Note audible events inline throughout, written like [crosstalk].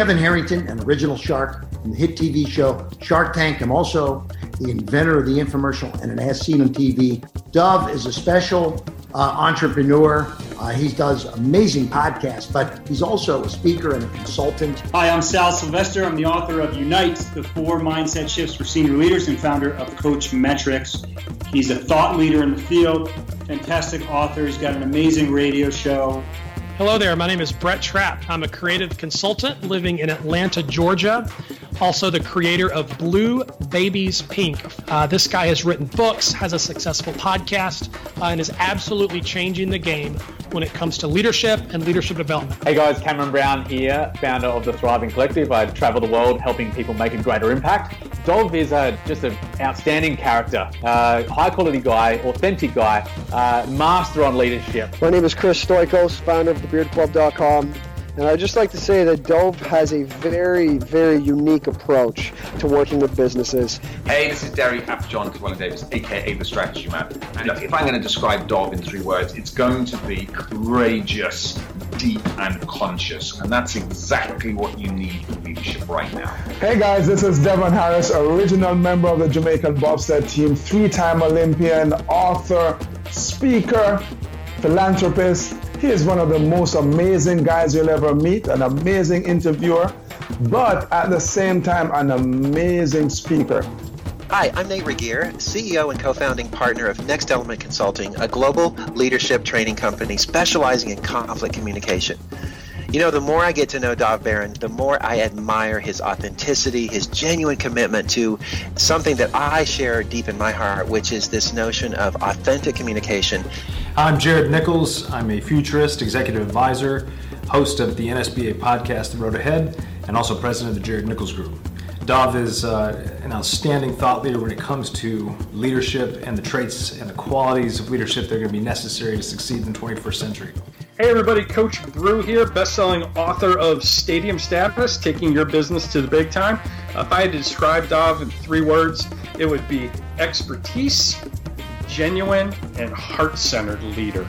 Kevin Harrington, an original shark in the hit TV show Shark Tank. I'm also the inventor of the infomercial and an As Seen on TV. Dov is a special uh, entrepreneur. Uh, he does amazing podcasts, but he's also a speaker and a consultant. Hi, I'm Sal Silvester. I'm the author of Unite, the four mindset shifts for senior leaders, and founder of CoachMetrix. He's a thought leader in the field, fantastic author. He's got an amazing radio show. Hello there. My name is Brett Trapp. I'm a creative consultant living in Atlanta, Georgia. Also, the creator of Blue Babies Pink. Uh, this guy has written books, has a successful podcast, uh, and is absolutely changing the game when it comes to leadership and leadership development. Hey guys, Cameron Brown here, founder of the Thriving Collective. I travel the world helping people make a greater impact. Dov is a, just an outstanding character, uh, high quality guy, authentic guy, uh, master on leadership. My name is Chris Stoikos, founder of thebeardclub.com. And I'd just like to say that Dov has a very, very unique approach to working with businesses. Hey, this is Derry John Llewellyn Davis, aka The Strategy Man. And look, if I'm going to describe Dov in three words, it's going to be courageous, deep, and conscious. And that's exactly what you need for leadership right now. Hey guys, this is Devon Harris, original member of the Jamaican bobsled team, three time Olympian, author, speaker, philanthropist. He is one of the most amazing guys you'll ever meet, an amazing interviewer, but at the same time, an amazing speaker. Hi, I'm Nate Regier, CEO and co founding partner of Next Element Consulting, a global leadership training company specializing in conflict communication. You know, the more I get to know Dov Baron, the more I admire his authenticity, his genuine commitment to something that I share deep in my heart, which is this notion of authentic communication. I'm Jared Nichols. I'm a futurist, executive advisor, host of the NSBA podcast, The Road Ahead, and also president of the Jared Nichols Group. Dov is uh, an outstanding thought leader when it comes to leadership and the traits and the qualities of leadership that are going to be necessary to succeed in the 21st century. Hey everybody, Coach Brew here, best-selling author of Stadium Status, taking your business to the big time. If I had to describe Dov in three words, it would be expertise, genuine, and heart-centered leader.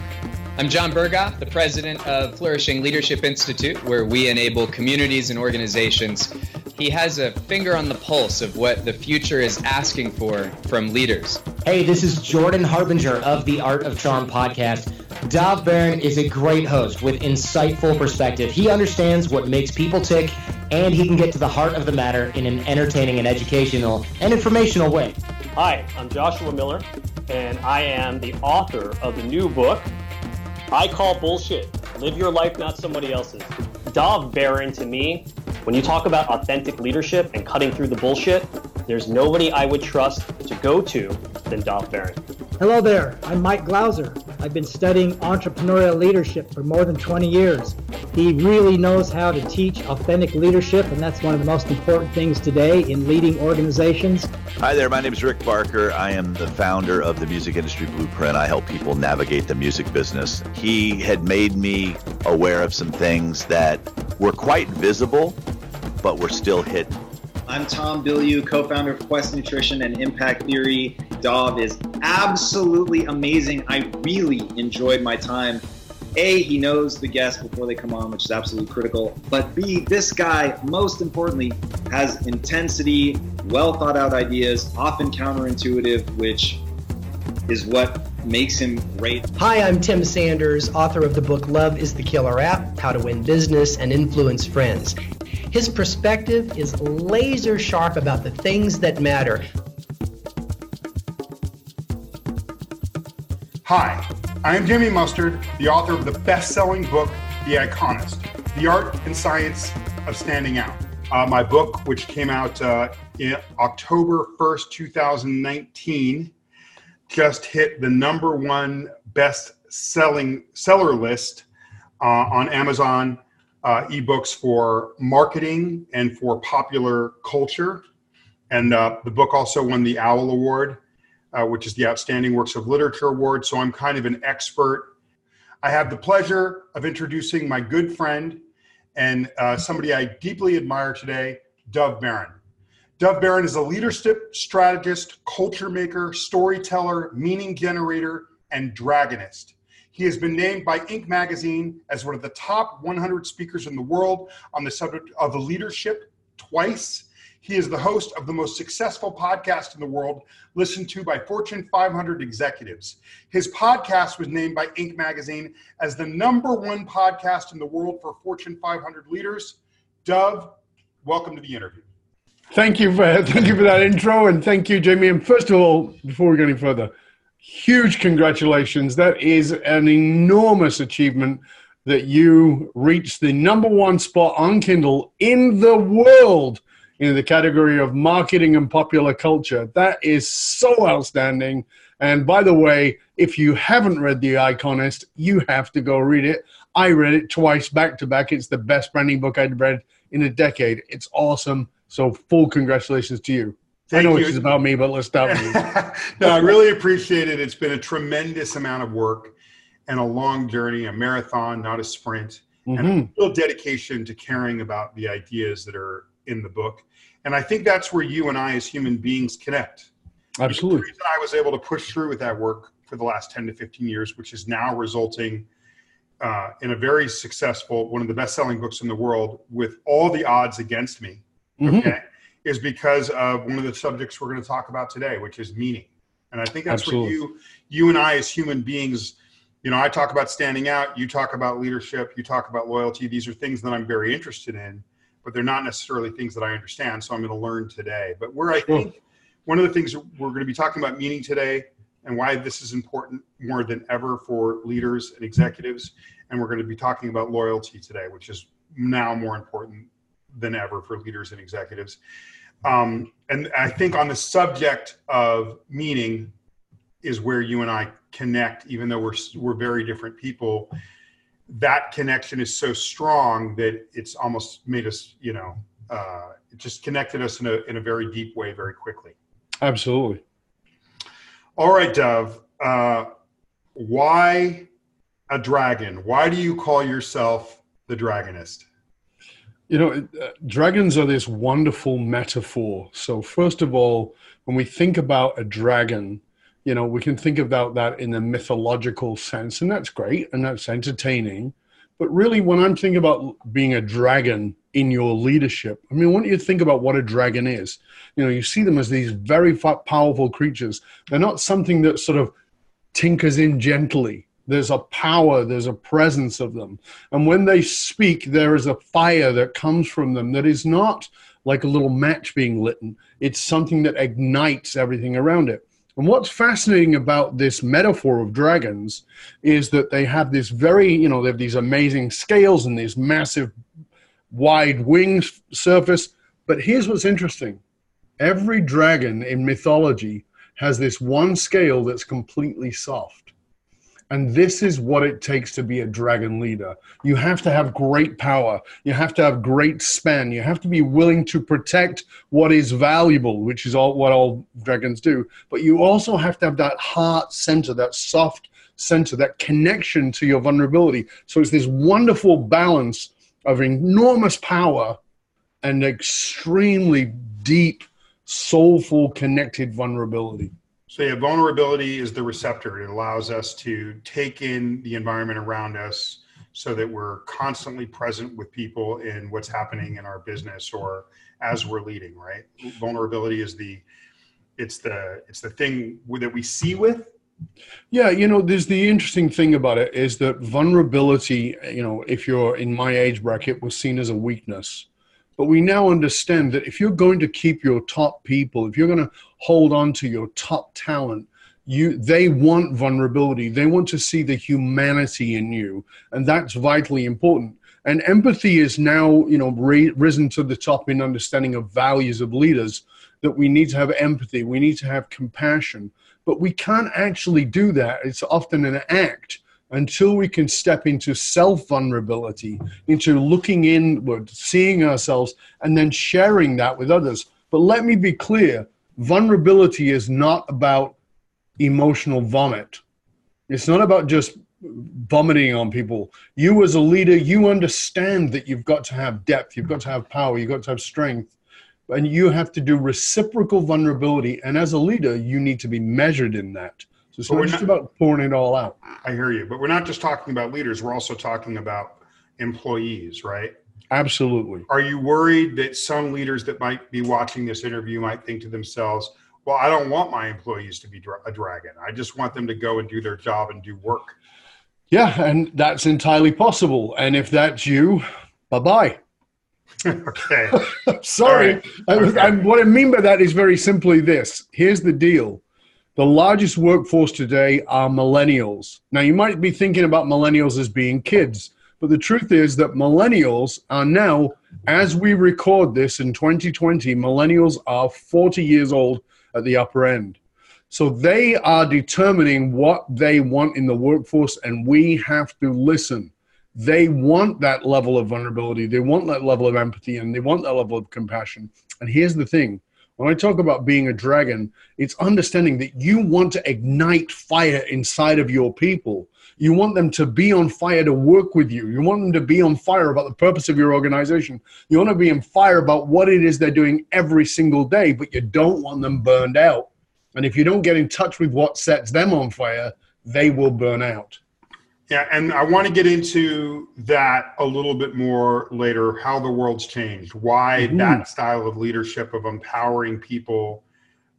I'm John Berghoff, the president of Flourishing Leadership Institute, where we enable communities and organizations. He has a finger on the pulse of what the future is asking for from leaders. Hey, this is Jordan Harbinger of the Art of Charm podcast. Dov Baron is a great host with insightful perspective. He understands what makes people tick, and he can get to the heart of the matter in an entertaining and educational and informational way. Hi, I'm Joshua Miller, and I am the author of the new book, I Call Bullshit Live Your Life, Not Somebody Else's. Dov Baron, to me, when you talk about authentic leadership and cutting through the bullshit, there's nobody I would trust to go to than Dov Baron. Hello there, I'm Mike Glauser. I've been studying entrepreneurial leadership for more than 20 years. He really knows how to teach authentic leadership, and that's one of the most important things today in leading organizations. Hi there, my name is Rick Barker. I am the founder of the Music Industry Blueprint. I help people navigate the music business. He had made me aware of some things that were quite visible, but were still hidden. I'm Tom Bilyeu, co-founder of Quest Nutrition and Impact Theory. Dov is absolutely amazing. I really enjoyed my time. A, he knows the guests before they come on, which is absolutely critical. But B, this guy, most importantly, has intensity, well thought out ideas, often counterintuitive, which is what makes him great. Hi, I'm Tim Sanders, author of the book Love is the Killer App How to Win Business and Influence Friends. His perspective is laser sharp about the things that matter. Hi, I am Jamie Mustard, the author of the best selling book, The Iconist The Art and Science of Standing Out. Uh, my book, which came out uh, in October 1st, 2019, just hit the number one best selling seller list uh, on Amazon uh, ebooks for marketing and for popular culture. And uh, the book also won the OWL Award uh, which is the Outstanding Works of Literature Award. So I'm kind of an expert. I have the pleasure of introducing my good friend and uh, somebody I deeply admire today, Dov Baron. Dov Baron is a leadership strategist, culture maker, storyteller, meaning generator, and dragonist. He has been named by Inc. magazine as one of the top 100 speakers in the world on the subject of leadership twice. He is the host of the most successful podcast in the world, listened to by Fortune 500 executives. His podcast was named by Inc. magazine as the number one podcast in the world for Fortune 500 leaders. Dov, welcome to the interview. Thank you for [laughs] thank you for that intro, and thank you, Jamie. And first of all, before we go any further, huge congratulations! That is an enormous achievement that you reached the number one spot on Kindle in the world in the category of marketing and popular culture. That is so outstanding. And by the way, if you haven't read The Iconist, you have to go read it. I read it twice back to back. It's the best branding book I'd read in a decade. It's awesome. So full congratulations to you. Thank I know you. it's about me, but let's stop. [laughs] no, I really appreciate it. It's been a tremendous amount of work and a long journey, a marathon, not a sprint, and a Mhm. real dedication to caring about the ideas that are in the book. And I think that's where you and I, as human beings, connect. Absolutely. I was able to push through with that work for the last 10 to 15 years, which is now resulting uh, in a very successful, one of the best selling books in the world, with all the odds against me, Mhm. okay, is because of one of the subjects we're going to talk about today, which is meaning. And I think that's Absolutely. where you, you and I, as human beings, you know, I talk about standing out, you talk about leadership, you talk about loyalty. These are things that I'm very interested in, but they're not necessarily things that I understand. So I'm going to learn today. But where I think one of the things we're going to be talking about meaning today and why this is important more than ever for leaders and executives. And we're going to be talking about loyalty today, which is now more important than ever for leaders and executives. Um, and I think on the subject of meaning is where you and I connect, even though we're we're very different people. That connection is so strong that it's almost made us, you know, uh, it just connected us in a in a very deep way very quickly. Absolutely. All right, Dov. Uh, why a dragon? Why do you call yourself the dragonist? You know, uh, dragons are this wonderful metaphor. So, first of all, when we think about a dragon, you know, we can think about that in a mythological sense, and that's great and that's entertaining. But really, when I'm thinking about being a dragon in your leadership, I mean, I want you to think about what a dragon is. You know, you see them as these very powerful creatures. They're not something that sort of tinkers in gently. There's a power, there's a presence of them. And when they speak, there is a fire that comes from them that is not like a little match being lit. It's something that ignites everything around it. And what's fascinating about this metaphor of dragons is that they have this very, you know, they have these amazing scales and these massive wide wings surface. But here's what's interesting every dragon in mythology has this one scale that's completely soft. And this is what it takes to be a dragon leader. You have to have great power. You have to have great span. You have to be willing to protect what is valuable, which is all what all dragons do. But you also have to have that heart center, that soft center, that connection to your vulnerability. So it's this wonderful balance of enormous power and extremely deep, soulful, connected vulnerability. So yeah, vulnerability is the receptor. It allows us to take in the environment around us so that we're constantly present with people in what's happening in our business or as we're leading, right? Vulnerability is the it's the it's the thing that we see with Yeah, you know, there's the interesting thing about it is that vulnerability, you know, if you're in my age bracket, was seen as a weakness. But we now understand that if you're going to keep your top people, if you're going to hold on to your top talent, you they want vulnerability. They want to see the humanity in you, and that's vitally important. And empathy is now, you know, risen to the top in understanding of values of leaders. That we need to have empathy, we need to have compassion, but we can't actually do that. It's often an act until we can step into self vulnerability, into looking inward, seeing ourselves, and then sharing that with others. But let me be clear vulnerability is not about emotional vomit. It's not about just vomiting on people. You, as a leader, you understand that you've got to have depth, you've got to have power, you've got to have strength, and you have to do reciprocal vulnerability. And as a leader, you need to be measured in that. So it's But not just not- about pouring it all out. I hear you, but we're not just talking about leaders. We're also talking about employees, right? Absolutely. Are you worried that some leaders that might be watching this interview might think to themselves, well, I don't want my employees to be a dragon. I just want them to go and do their job and do work. Yeah, and that's entirely possible. And if that's you, bye bye. [laughs] okay. [laughs] Sorry. Right. And- Okay. And what I mean by that is very simply this here's the deal the largest workforce today are millennials. Now, you might be thinking about millennials as being kids, but the truth is that millennials are now, as we record this in 2020, millennials are 40 years old at the upper end. So they are determining what they want in the workforce, and we have to listen. They want that level of vulnerability, they want that level of empathy, and they want that level of compassion. And here's the thing when I talk about being a dragon, it's understanding that you want to ignite fire inside of your people. You want them to be on fire to work with you. You want them to be on fire about the purpose of your organization. You want to be on fire about what it is they're doing every single day, but you don't want them burned out. And if you don't get in touch with what sets them on fire, they will burn out. Yeah, and I want to get into that a little bit more later how the world's changed, why Mhm. that style of leadership of empowering people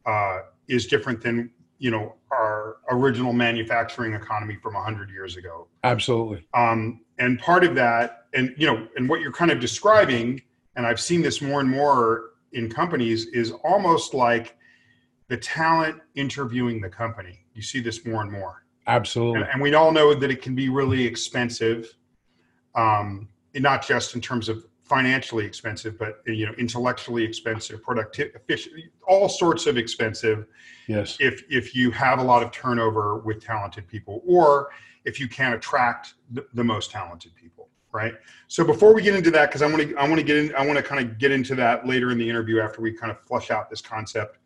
uh, is different than you know our original manufacturing economy from 100 years ago. Absolutely. Um, and part of that, and you know, and what you're kind of describing, and I've seen this more and more in companies, is almost like the talent interviewing the company. You see this more and more Absolutely. and, and we all know that it can be really expensive um, not just in terms of financially expensive but you know intellectually expensive productive efficient all sorts of expensive Yes. if if you have a lot of turnover with talented people or if you can't attract the, the most talented people right so before we get into that because i want to i want to get in i want to kind of get into that later in the interview after we kind of flush out this concept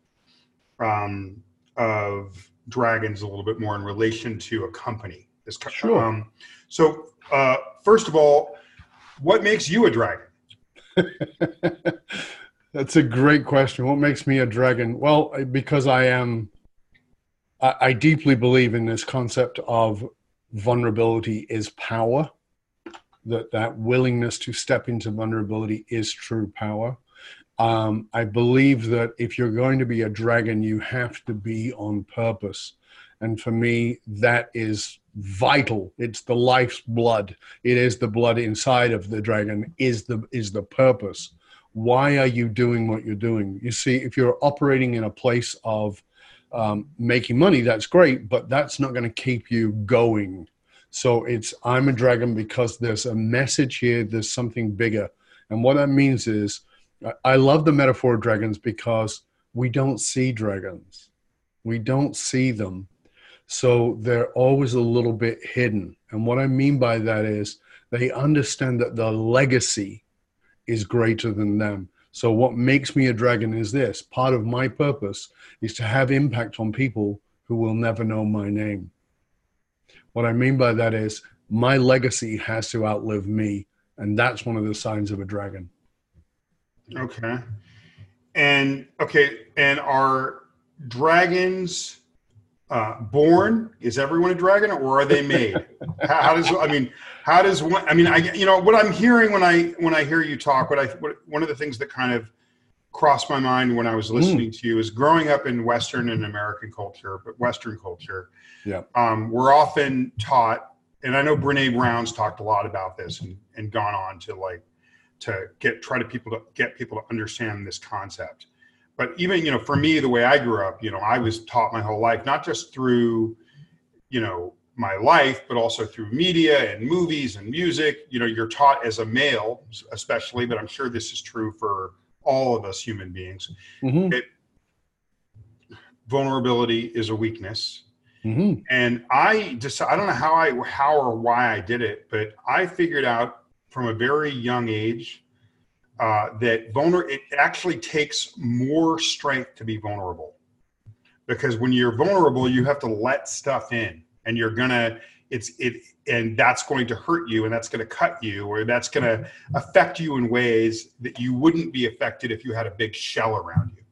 um, of dragons a little bit more in relation to a company this co- Sure. um, so uh, first of all what makes you a dragon [laughs] That's a great question. What makes me a dragon? Well, because I am, I, I deeply believe in this concept of vulnerability is power. That that willingness to step into vulnerability is true power. Um, I believe that if you're going to be a dragon, you have to be on purpose, and for me, that is vital. It's the life's blood. It is the blood inside of the dragon. Is the is the purpose why are you doing what you're doing? You see, if you're operating in a place of um, making money, that's great, but that's not going to keep you going. So it's I'm a dragon because there's a message here, there's something bigger. And what that means is I- love the metaphor of dragons because we don't see dragons, we don't see them. So they're always a little bit hidden. And what I mean by that is they understand that the legacy is greater than them. So, what makes me a dragon is this part of my purpose is to have impact on people who will never know my name. What I mean by that is my legacy has to outlive me. And that's one of the signs of a dragon. Okay. And okay, and are dragons uh, born? Is everyone a dragon, or are they made? [laughs] how, how does I mean? How does one? I mean, I you know what I'm hearing when I when I hear you talk. What I what, one of the things that kind of crossed my mind when I was listening to you is growing up in Western and American culture, but Western culture, Yeah. um, we're often taught, and I know Brene Brown's talked a lot about this and, and gone on to like to get try to people to get people to understand this concept. But even you know, for me, the way I grew up, you know, I was taught my whole life, not just through, you know, my life, but also through media and movies and music. You know, you're taught as a male, especially, but I'm sure this is true for all of us human beings. Mhm. It, vulnerability is a weakness Mhm. and i just i don't know how i how or why i did it but i figured out from a very young age uh, that vulner it actually takes more strength to be vulnerable. Because when you're vulnerable you have to let stuff in and you're gonna it's it and that's going to hurt you and that's going to cut you or that's going to affect you in ways that you wouldn't be affected if you had a big shell around you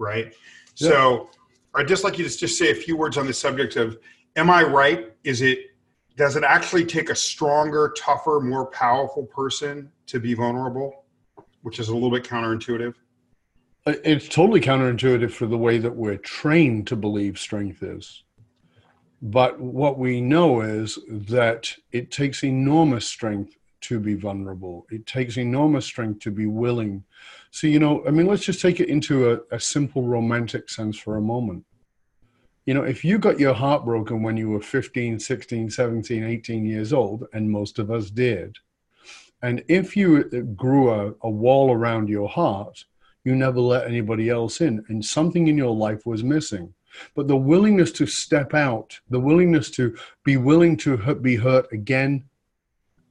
right? So I'd just like you to just say a few words on the subject of am I right? Is it does it actually take a stronger, tougher, more powerful person to be vulnerable, which is a little bit counterintuitive? Uh, it's totally counterintuitive for the way that we're trained to believe strength is. But what we know is that it takes enormous strength to be vulnerable. It takes enormous strength to be willing. So, you know, I mean, let's just take it into a, a simple romantic sense for a moment. You know, if you got your heart broken when you were 15, 16, 17, 18 years old, and most of us did, and if you grew a, a wall around your heart, you never let anybody else in, and something in your life was missing. But the willingness to step out, the willingness to be willing to be hurt again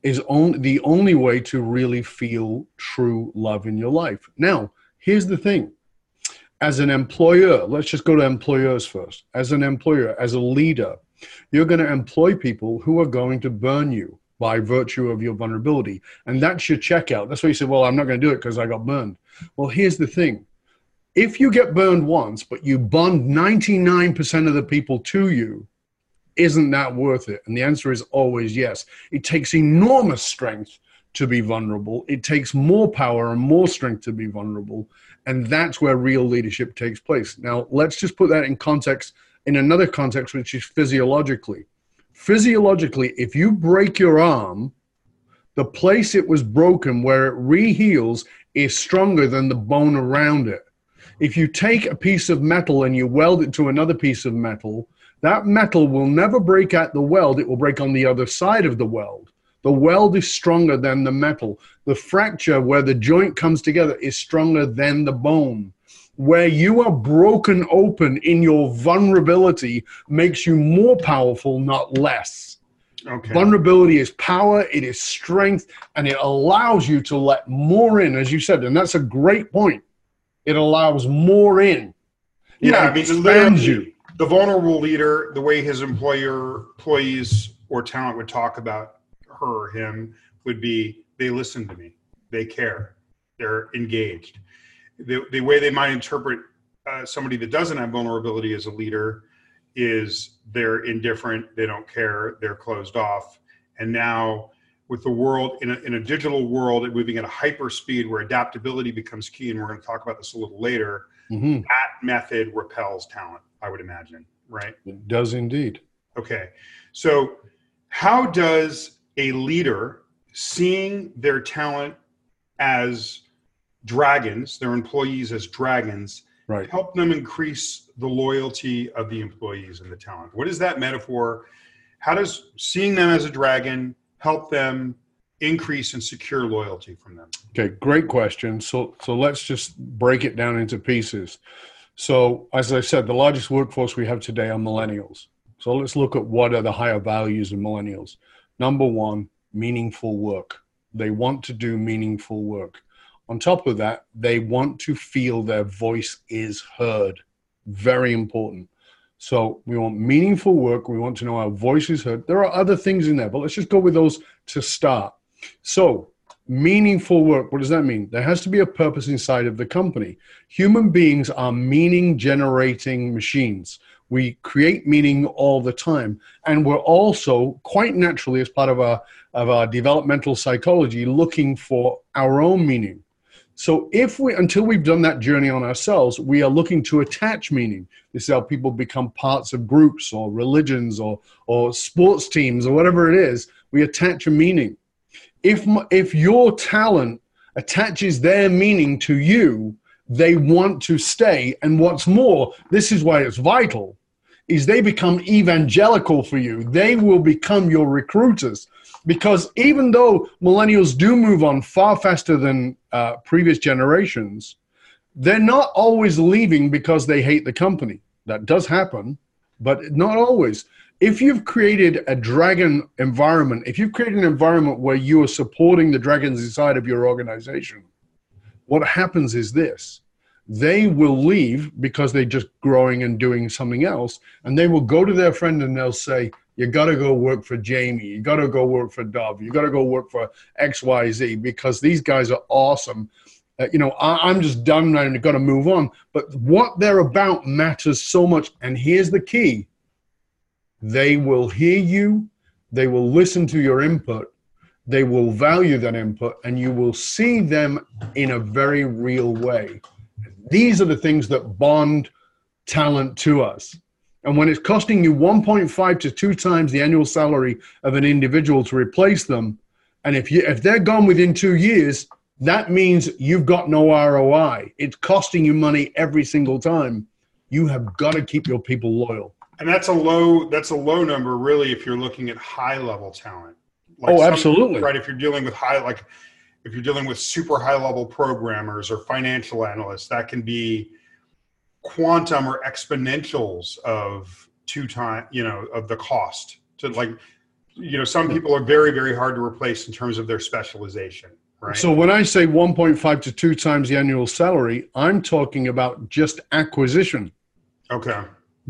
is only the only way to really feel true love in your life. Now, here's the thing. As an employer, let's just go to employers first. As an employer, as a leader, you're going to employ people who are going to burn you by virtue of your vulnerability. And that's your checkout. That's why you say, well, I'm not going to do it because I got burned. Well, here's the thing. If you get burned once, but you bond 99% of the people to you, isn't that worth it? And the answer is always yes. It takes enormous strength to be vulnerable. It takes more power and more strength to be vulnerable. And that's where real leadership takes place. Now, let's just put that in context, in another context, which is physiologically. Physiologically, if you break your arm, the place it was broken where it reheals is stronger than the bone around it. If you take a piece of metal and you weld it to another piece of metal, that metal will never break at the weld, it will break on the other side of the weld. The weld is stronger than the metal. The fracture where the joint comes together is stronger than the bone. Where you are broken open in your vulnerability makes you more powerful, not less. Okay. Vulnerability is power, it is strength, and it allows you to let more in, as you said. And that's a great point. It allows more in. It yeah, I mean, expands you. the vulnerable leader, the way his employer, employees, or talent would talk about her or him would be they listen to me, they care, they're engaged. The, the way they might interpret uh, somebody that doesn't have vulnerability as a leader is they're indifferent, they don't care, they're closed off. And now, with the world in a, in a digital world moving at a hyper speed where adaptability becomes key, and we're going to talk about this a little later, Mhm. that method repels talent, I would imagine, right? It does indeed. Okay. So, how does a leader seeing their talent as dragons, their employees as dragons, right. help them increase the loyalty of the employees and the talent? What is that metaphor? How does seeing them as a dragon help them increase and secure loyalty from them? Okay, great question. So, so let's just break it down into pieces. So, as I said, the largest workforce we have today are millennials. So, let's look at what are the higher values of millennials. Number one, meaningful work. They want to do meaningful work. On top of that, they want to feel their voice is heard. Very important. So, we want meaningful work. We want to know our voice is heard. There are other things in there, but let's just go with those to start. So, meaningful work, what does that mean? There has to be a purpose inside of the company. Human beings are meaning generating machines. We create meaning all the time. And we're also, quite naturally, as part of our, of our developmental psychology, looking for our own meaning. So if we until we've done that journey on ourselves, we are looking to attach meaning. This is how people become parts of groups or religions or or sports teams or whatever it is. We attach a meaning. If if your talent attaches their meaning to you, they want to stay. And what's more, this is why it's vital, is they become evangelical for you. They will become your recruiters. Because even though millennials do move on far faster than uh, previous generations, they're not always leaving because they hate the company. That does happen, but not always. If you've created a dragon environment, if you've created an environment where you are supporting the dragons inside of your organization, what happens is this they will leave because they're just growing and doing something else and they will go to their friend and they'll say you got to go work for jamie you got to go work for dov you got to go work for xyz because these guys are awesome uh, you know, I, am just done and I've got to move on. But what they're about matters so much. And here's the key they will hear you, they will listen to your input, they will value that input, and you will see them in a very real way. These are the things that bond talent to us. And when it's costing you 1.5 to two times the annual salary of an individual to replace them, and if you if they're gone within two years, that means you've got no ROI. It's costing you money every single time. You have got to keep your people loyal. And that's a low that's a low number really if you're looking at high level talent. Like oh, absolutely. Right, if you're dealing with high like if you're dealing with super high level programmers or financial analysts, that can be quantum or exponentials of two time, you know, of the cost to like you know, some people are very, very hard to replace in terms of their specialization. Right. So when I say 1.5 to two times the annual salary, I'm talking about just acquisition. Okay.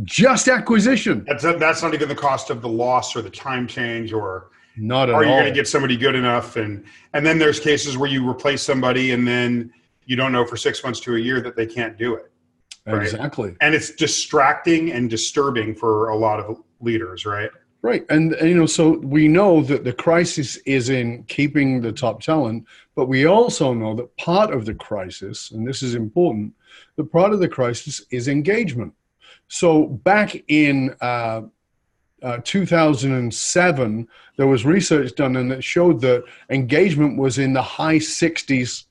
Just acquisition. That's that's not even the cost of the loss or the time change or not at are you going to get somebody good enough and and then there's cases where you replace somebody and then you don't know for six months to a year that they can't do it. Right? Exactly. And it's distracting and disturbing for a lot of leaders, right? Right. And, and, you know, so we know that the crisis is in keeping the top talent, but we also know that part of the crisis, and this is important, the part of the crisis is engagement. So back in uh, uh, 2007, there was research done and it showed that engagement was in the high 60s.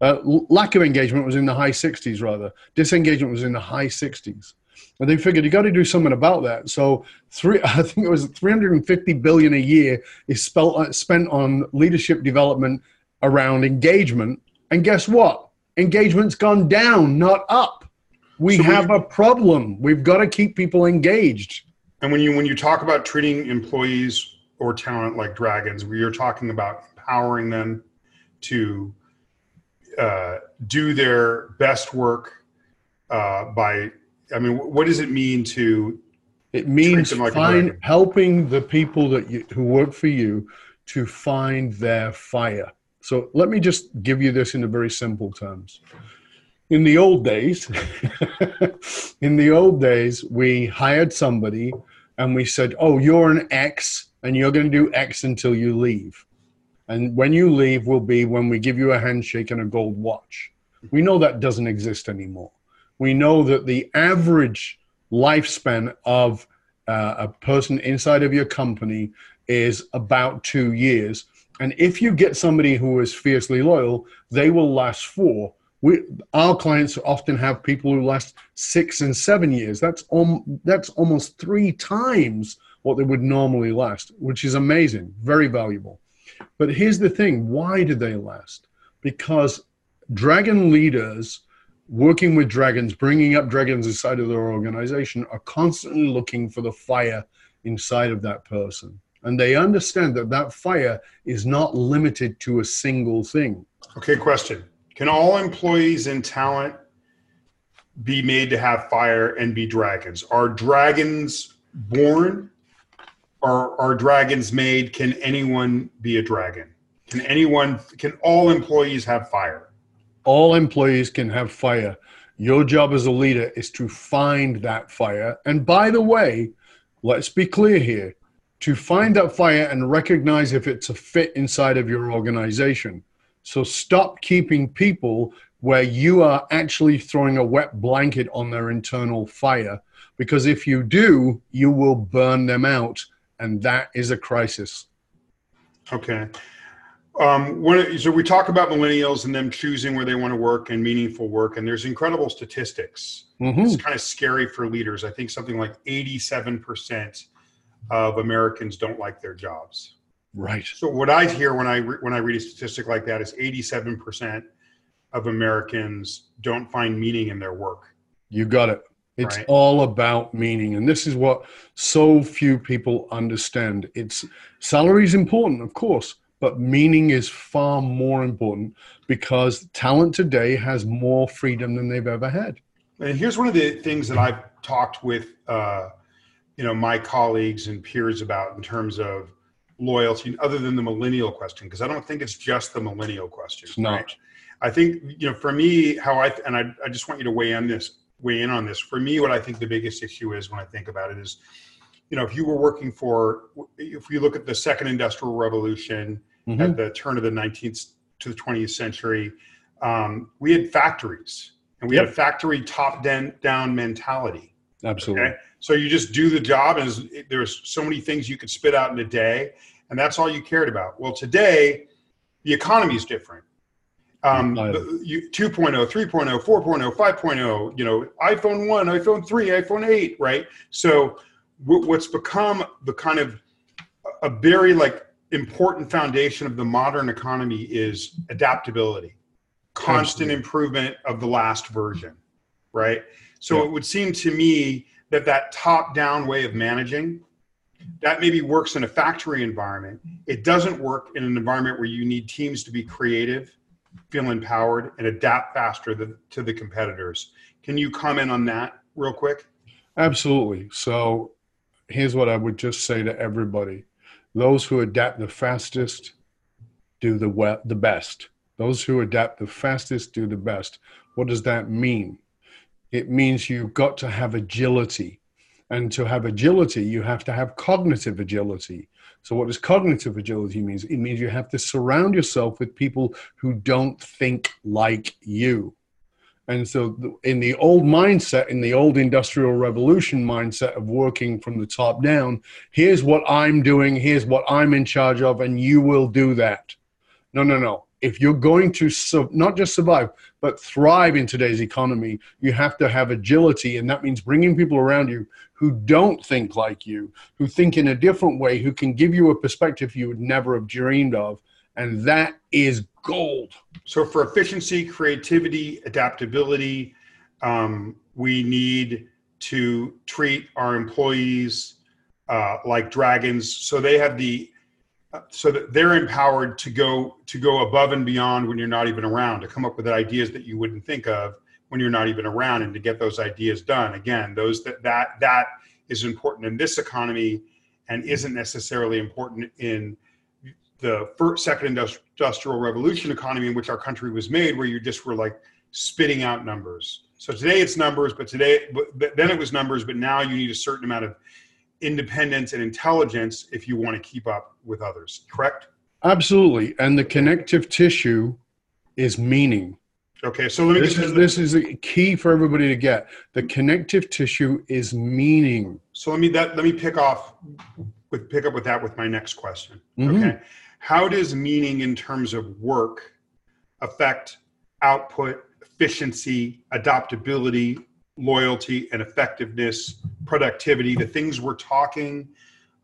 Uh, lack of engagement was in the high 60s, rather. Disengagement was in the high 60s. And they figured you got to do something about that. So three, [laughs] I think it was 350 billion a year is spent uh, spent on leadership development around engagement. And guess what? Engagement's gone down, not up. We so have a problem. We've got to keep people engaged. And when you when you talk about treating employees or talent like dragons, you're talking about empowering them to uh, do their best work uh, by I mean, what does it mean to? It means like find, helping the people that you, who work for you to find their fire. So let me just give you this in a very simple terms. In the old days, [laughs] in the old days, we hired somebody and we said, "Oh, you're an X, and you're going to do X until you leave." And when you leave will be when we give you a handshake and a gold watch. We know that doesn't exist anymore we know that the average lifespan of uh, a person inside of your company is about two years. And if you get somebody who is fiercely loyal, they will last four. We, our clients often have people who last six and seven years. That's om- that's almost three times what they would normally last, which is amazing, very valuable. But here's the thing: why do they last? Because dragon leaders working with dragons, bringing up dragons inside of their organization, are constantly looking for the fire inside of that person. And they understand that that fire is not limited to a single thing. Okay, question. Can all employees in talent be made to have fire and be dragons? Are dragons born or are dragons made? Can anyone be a dragon? Can anyone, can all employees have fire? all employees can have fire. Your job as a leader is to find that fire. And by the way, let's be clear here to find that fire and recognize if it's a fit inside of your organization. So stop keeping people where you are actually throwing a wet blanket on their internal fire. Because if you do, you will burn them out. And that is a crisis. Okay. Um, when, so we talk about millennials and them choosing where they want to work and meaningful work, and there's incredible statistics. Mm-hmm. It's kind of scary for leaders. I think something like 87% of Americans don't like their jobs. Right. So what I hear when I re- when I read a statistic like that is 87% of Americans don't find meaning in their work. You got it. It's right. all about meaning. And this is what so few people understand. It's salary is important, of course, but meaning is far more important because talent today has more freedom than they've ever had. And here's one of the things that I've talked with, uh, you know, my colleagues and peers about in terms of loyalty, other than the millennial question, because I don't think it's just the millennial question. It's not. Right? I think you know, for me, how I and I, I just want you to weigh in this, weigh in on this. For me, what I think the biggest issue is when I think about it is, you know, if you were working for, if you look at the second industrial revolution Mhm. at the turn of the 19th to the 20th century, um, we had factories and we had a factory top down mentality. Absolutely. Okay. So you just do the job, and there's- so many things you could spit out in a day, and that's all you cared about. Well, today, the economy is different. Um, you, 2.0, 3.0, 4.0, 5.0, you know, iPhone 1, iPhone 3, iPhone 8, right? So wh- what's become the kind of a very like important foundation of the modern economy is adaptability constant improvement of the last version right so it would seem to me that that top down way of managing that maybe works in a factory environment it doesn't work in an environment where you need teams to be creative feel empowered and adapt faster than, to the competitors can you comment on that real quick Absolutely. So here's what I would just say to everybody those who adapt the fastest do the, the best. Those who adapt the fastest do the best. What does that mean? It means you've got to have agility. And to have agility, you have to have cognitive agility. So, what does cognitive agility mean? It means you have to surround yourself with people who don't think like you. And so, in the old mindset, in the old industrial revolution mindset of working from the top down, here's what I'm doing, here's what I'm in charge of, and you will do that. No, no, no. If you're going to not just survive, but thrive in today's economy, you have to have agility. And that means bringing people around you who don't think like you, who think in a different way, who can give you a perspective you would never have dreamed of. And that is gold. So for efficiency, creativity, adaptability, um, we need to treat our employees uh, like dragons, so they have the so that they're empowered to go to go above and beyond when you're not even around to come up with ideas that you wouldn't think of when you're not even around and to get those ideas done. Again those that that that is important in this economy and isn't necessarily important in the first second industri- industrial revolution economy in which our country was made where you just were like spitting out numbers. So today it's numbers but today but then it was numbers but now you need a certain amount of independence and intelligence if you want to keep up with others correct Absolutely. And the connective tissue is meaning. okay so let me This is, this is a key for everybody to get. The connective tissue is meaning. so let me that let me pick off with pick up with that with my next question Mhm. okay how does meaning in terms of work affect output efficiency adaptability loyalty and effectiveness productivity the things we're talking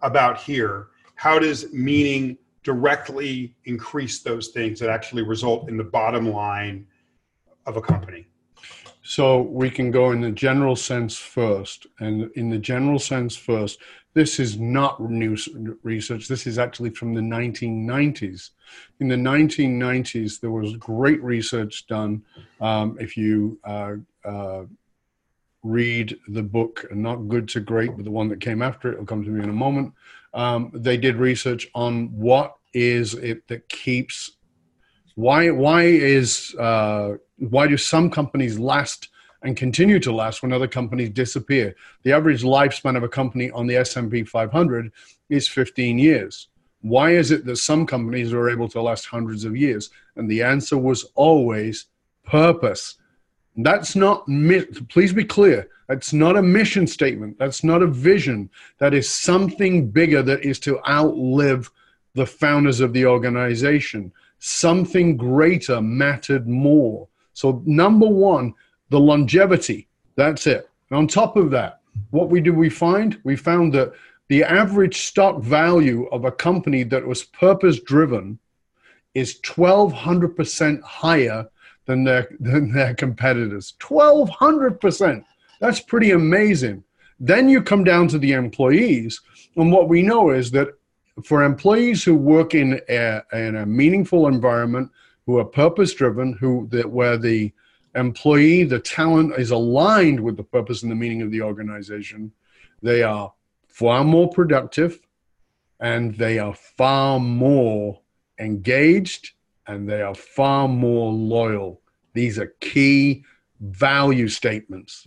about here how does meaning directly increase those things that actually result in the bottom line of a company So we can go in the general sense first. And in the general sense first, this is not new research. This is actually from the 1990s. In the 1990s, there was great research done. Um, if you uh, uh, read the book, Not Good to Great, but the one that came after it, it'll come to me in a moment. Um, they did research on what is it that keeps why why is uh, why do some companies last and continue to last when other companies disappear? The average lifespan of a company on the S&P 500 is 15 years. Why is it that some companies are able to last hundreds of years? And the answer was always purpose. That's not, please be clear, that's not a mission statement. That's not a vision. That is something bigger that is to outlive the founders of the organization. Something greater mattered more. So, number one, the longevity. That's it. And on top of that, what we did we find? We found that the average stock value of a company that was purpose driven is 1200% higher than their [laughs] than their competitors. 1200% that's pretty amazing. Then you come down to the employees and what we know is that for employees who work in a, in a meaningful environment who are purpose driven who that where the employee the talent is aligned with the purpose and the meaning of the organization they are far more productive and they are far more engaged and they are far more loyal. These are key value statements.